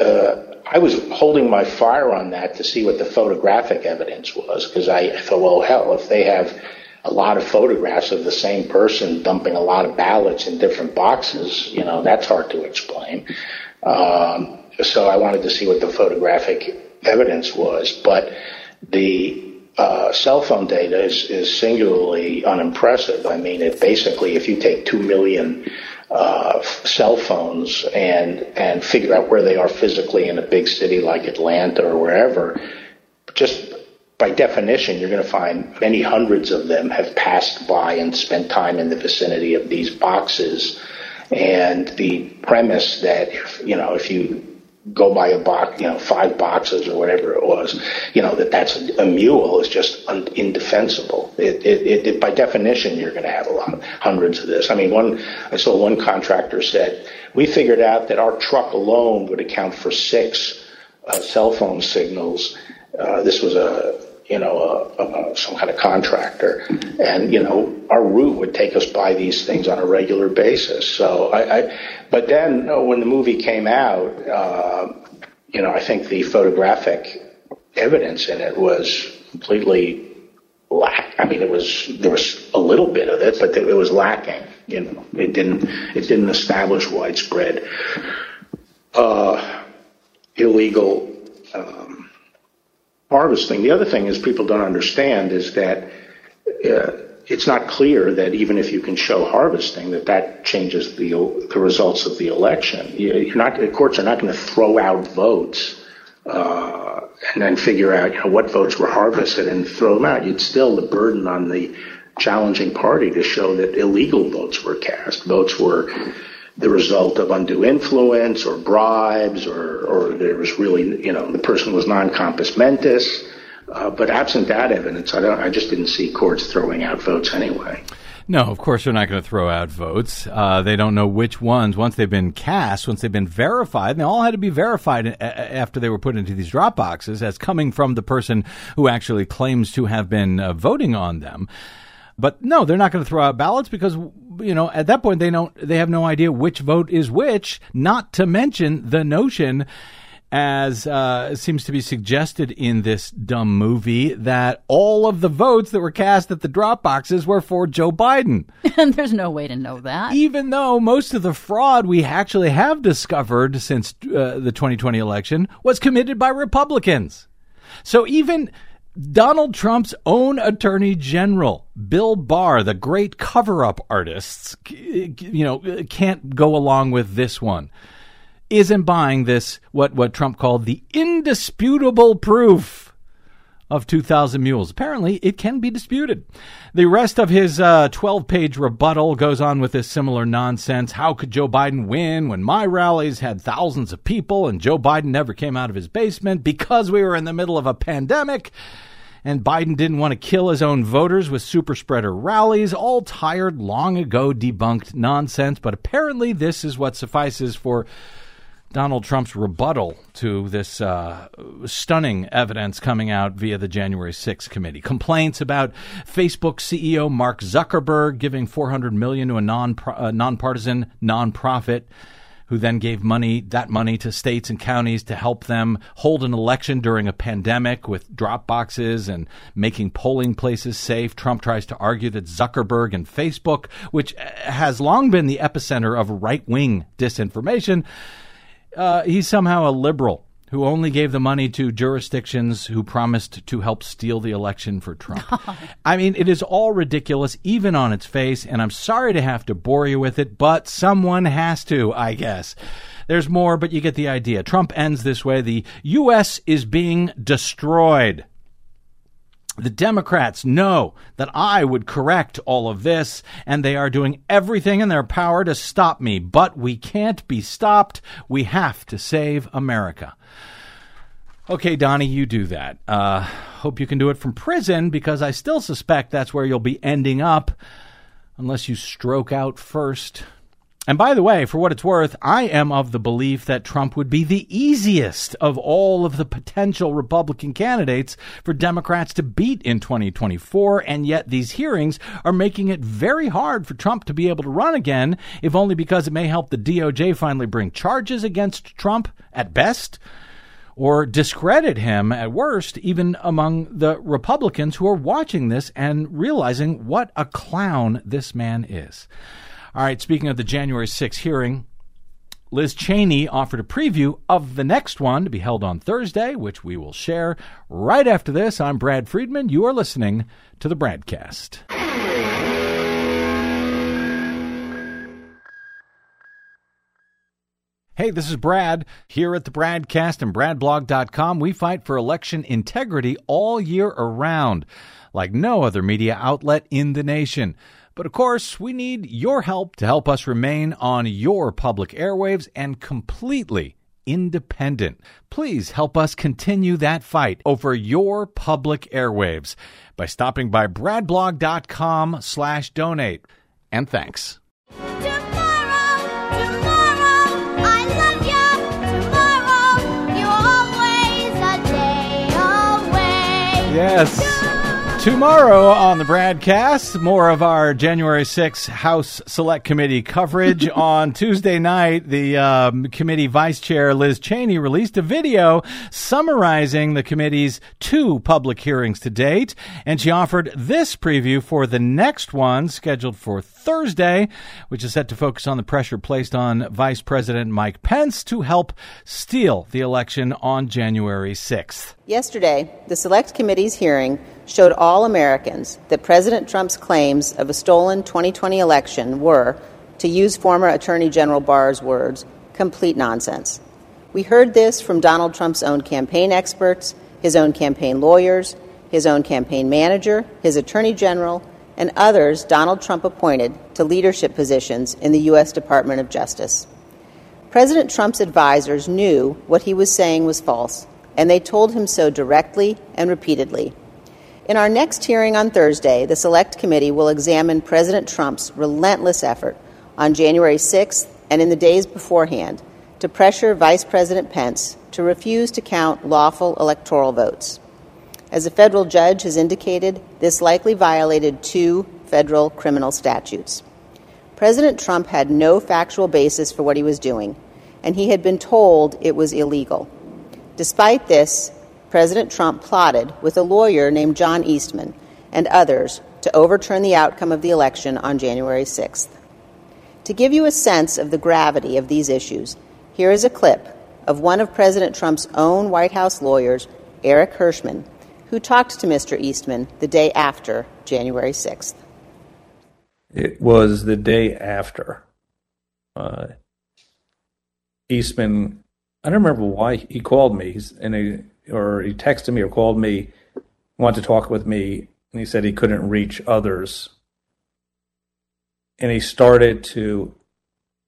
uh, I was holding my fire on that to see what the photographic evidence was because I thought, well, hell, if they have a lot of photographs of the same person dumping a lot of ballots in different boxes. You know, that's hard to explain. Um, so I wanted to see what the photographic evidence was, but the uh, cell phone data is, is singularly unimpressive. I mean, it basically, if you take two million uh, cell phones and and figure out where they are physically in a big city like Atlanta or wherever, just by definition, you're going to find many hundreds of them have passed by and spent time in the vicinity of these boxes. And the premise that, you know, if you go by a box, you know, five boxes or whatever it was, you know, that that's a, a mule is just un- indefensible. It, it, it, by definition, you're going to have a lot, of, hundreds of this. I mean, one, I saw one contractor said, we figured out that our truck alone would account for six uh, cell phone signals. Uh, this was a you know, a, a, some kind of contractor. And, you know, our route would take us by these things on a regular basis. So I, I but then when the movie came out, uh, you know, I think the photographic evidence in it was completely lack. I mean, it was, there was a little bit of it, but it was lacking. You know, it didn't, it didn't establish widespread, uh, illegal, um, harvesting. The other thing is people don't understand is that uh, it's not clear that even if you can show harvesting, that that changes the the results of the election. You're not the courts are not going to throw out votes uh, and then figure out you know what votes were harvested and throw them out. You'd still the burden on the challenging party to show that illegal votes were cast. Votes were the result of undue influence or bribes or, or there was really, you know, the person was non compos mentis. Uh, but absent that evidence, I don't. I just didn't see courts throwing out votes anyway.
No, of course they're not going to throw out votes. Uh, they don't know which ones, once they've been cast, once they've been verified, and they all had to be verified after they were put into these drop boxes as coming from the person who actually claims to have been uh, voting on them. But no, they're not going to throw out ballots because you know at that point they don't they have no idea which vote is which. Not to mention the notion as uh, seems to be suggested in this dumb movie, that all of the votes that were cast at the drop boxes were for Joe Biden.
and there's no way to know that.
Even though most of the fraud we actually have discovered since uh, the 2020 election was committed by Republicans. So even Donald Trump's own attorney general, Bill Barr, the great cover up artists, you know, can't go along with this one isn't buying this, what, what Trump called the indisputable proof of 2,000 mules. Apparently, it can be disputed. The rest of his 12 uh, page rebuttal goes on with this similar nonsense. How could Joe Biden win when my rallies had thousands of people and Joe Biden never came out of his basement because we were in the middle of a pandemic? And Biden didn't want to kill his own voters with super spreader rallies, all tired, long ago debunked nonsense. But apparently, this is what suffices for Donald Trump's rebuttal to this uh, stunning evidence coming out via the January 6th committee. Complaints about Facebook CEO Mark Zuckerberg giving 400 million to a non uh, nonpartisan nonprofit who then gave money that money to states and counties to help them hold an election during a pandemic with drop boxes and making polling places safe. Trump tries to argue that Zuckerberg and Facebook, which has long been the epicenter of right wing disinformation, uh, he's somehow a liberal who only gave the money to jurisdictions who promised to help steal the election for Trump. I mean, it is all ridiculous, even on its face, and I'm sorry to have to bore you with it, but someone has to, I guess. There's more, but you get the idea. Trump ends this way The U.S. is being destroyed. The Democrats know that I would correct all of this, and they are doing everything in their power to stop me. But we can't be stopped. We have to save America. Okay, Donnie, you do that. Uh, hope you can do it from prison because I still suspect that's where you'll be ending up unless you stroke out first. And by the way, for what it's worth, I am of the belief that Trump would be the easiest of all of the potential Republican candidates for Democrats to beat in 2024. And yet these hearings are making it very hard for Trump to be able to run again, if only because it may help the DOJ finally bring charges against Trump at best or discredit him at worst, even among the Republicans who are watching this and realizing what a clown this man is. All right, speaking of the January 6th hearing, Liz Cheney offered a preview of the next one to be held on Thursday, which we will share right after this. I'm Brad Friedman. You are listening to the BradCast. Hey, this is Brad. Here at the BradCast and BradBlog.com, we fight for election integrity all year around, like no other media outlet in the nation. But of course, we need your help to help us remain on your public airwaves and completely independent. Please help us continue that fight over your public airwaves by stopping by bradblog.com slash donate. And thanks. Yes. Tomorrow on the BradCast, more of our January 6th House Select Committee coverage. on Tuesday night, the um, committee vice chair, Liz Cheney, released a video summarizing the committee's two public hearings to date. And she offered this preview for the next one, scheduled for Thursday, which is set to focus on the pressure placed on Vice President Mike Pence to help steal the election on January 6th.
Yesterday, the Select Committee's hearing showed all Americans that President Trump's claims of a stolen 2020 election were, to use former Attorney General Barr's words, complete nonsense. We heard this from Donald Trump's own campaign experts, his own campaign lawyers, his own campaign manager, his attorney general, and others Donald Trump appointed to leadership positions in the U.S. Department of Justice. President Trump's advisors knew what he was saying was false, and they told him so directly and repeatedly. In our next hearing on Thursday, the Select Committee will examine President Trump's relentless effort on January 6th and in the days beforehand to pressure Vice President Pence to refuse to count lawful electoral votes. As a federal judge has indicated, this likely violated two federal criminal statutes. President Trump had no factual basis for what he was doing, and he had been told it was illegal. Despite this, President Trump plotted with a lawyer named John Eastman and others to overturn the outcome of the election on January 6th. To give you a sense of the gravity of these issues, here is a clip of one of President Trump's own White House lawyers, Eric Herschmann, who talked to Mr. Eastman the day after January 6th.
It was the day after. Uh, Eastman, I don't remember why he called me, or he texted me or called me, wanted to talk with me, and he said he couldn't reach others. And he started to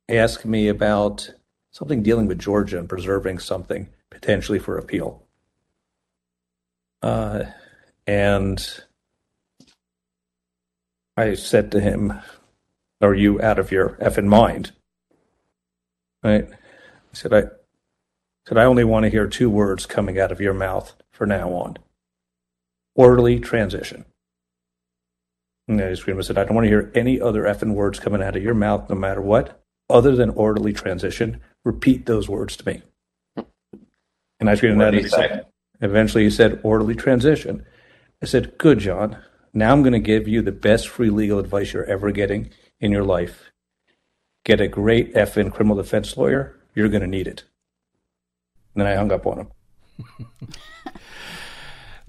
ask me about something dealing with Georgia and preserving something potentially for appeal. Uh, and I said to him, Are you out of your effing mind? Right? I said, I said, I only want to hear two words coming out of your mouth for now on. Orderly transition. And I screamed, I said, I don't want to hear any other effing words coming out of your mouth, no matter what, other than orderly transition. Repeat those words to me. And I screamed that. Eventually, he said, orderly transition. I said, good, John. Now I'm going to give you the best free legal advice you're ever getting in your life. Get a great FN criminal defense lawyer. You're going to need it. And then I hung up on him.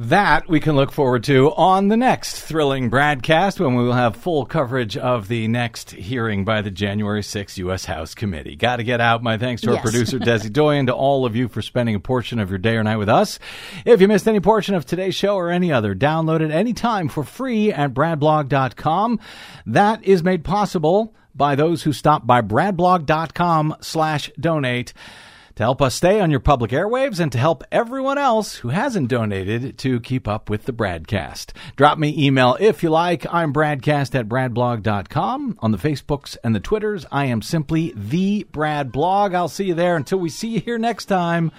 That we can look forward to on the next thrilling BradCast when we will have full coverage of the next hearing by the January 6th U.S. House Committee. Got to get out my thanks to our
Yes.
producer, Desi Doyen, to all of you for spending a portion of your day or night with us. If you missed any portion of today's show or any other, download it anytime for free at bradblog.com. That is made possible by those who stop by bradblog.com slash donate to help us stay on your public airwaves and to help everyone else who hasn't donated to keep up with the BradCast. Drop me email if you like. I'm bradcast at bradblog.com. On the Facebooks and the Twitters, I am simply the Brad Blog. I'll see you there until we see you here next time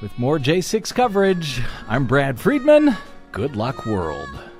with more J6 coverage. I'm Brad Friedman. Good luck, world.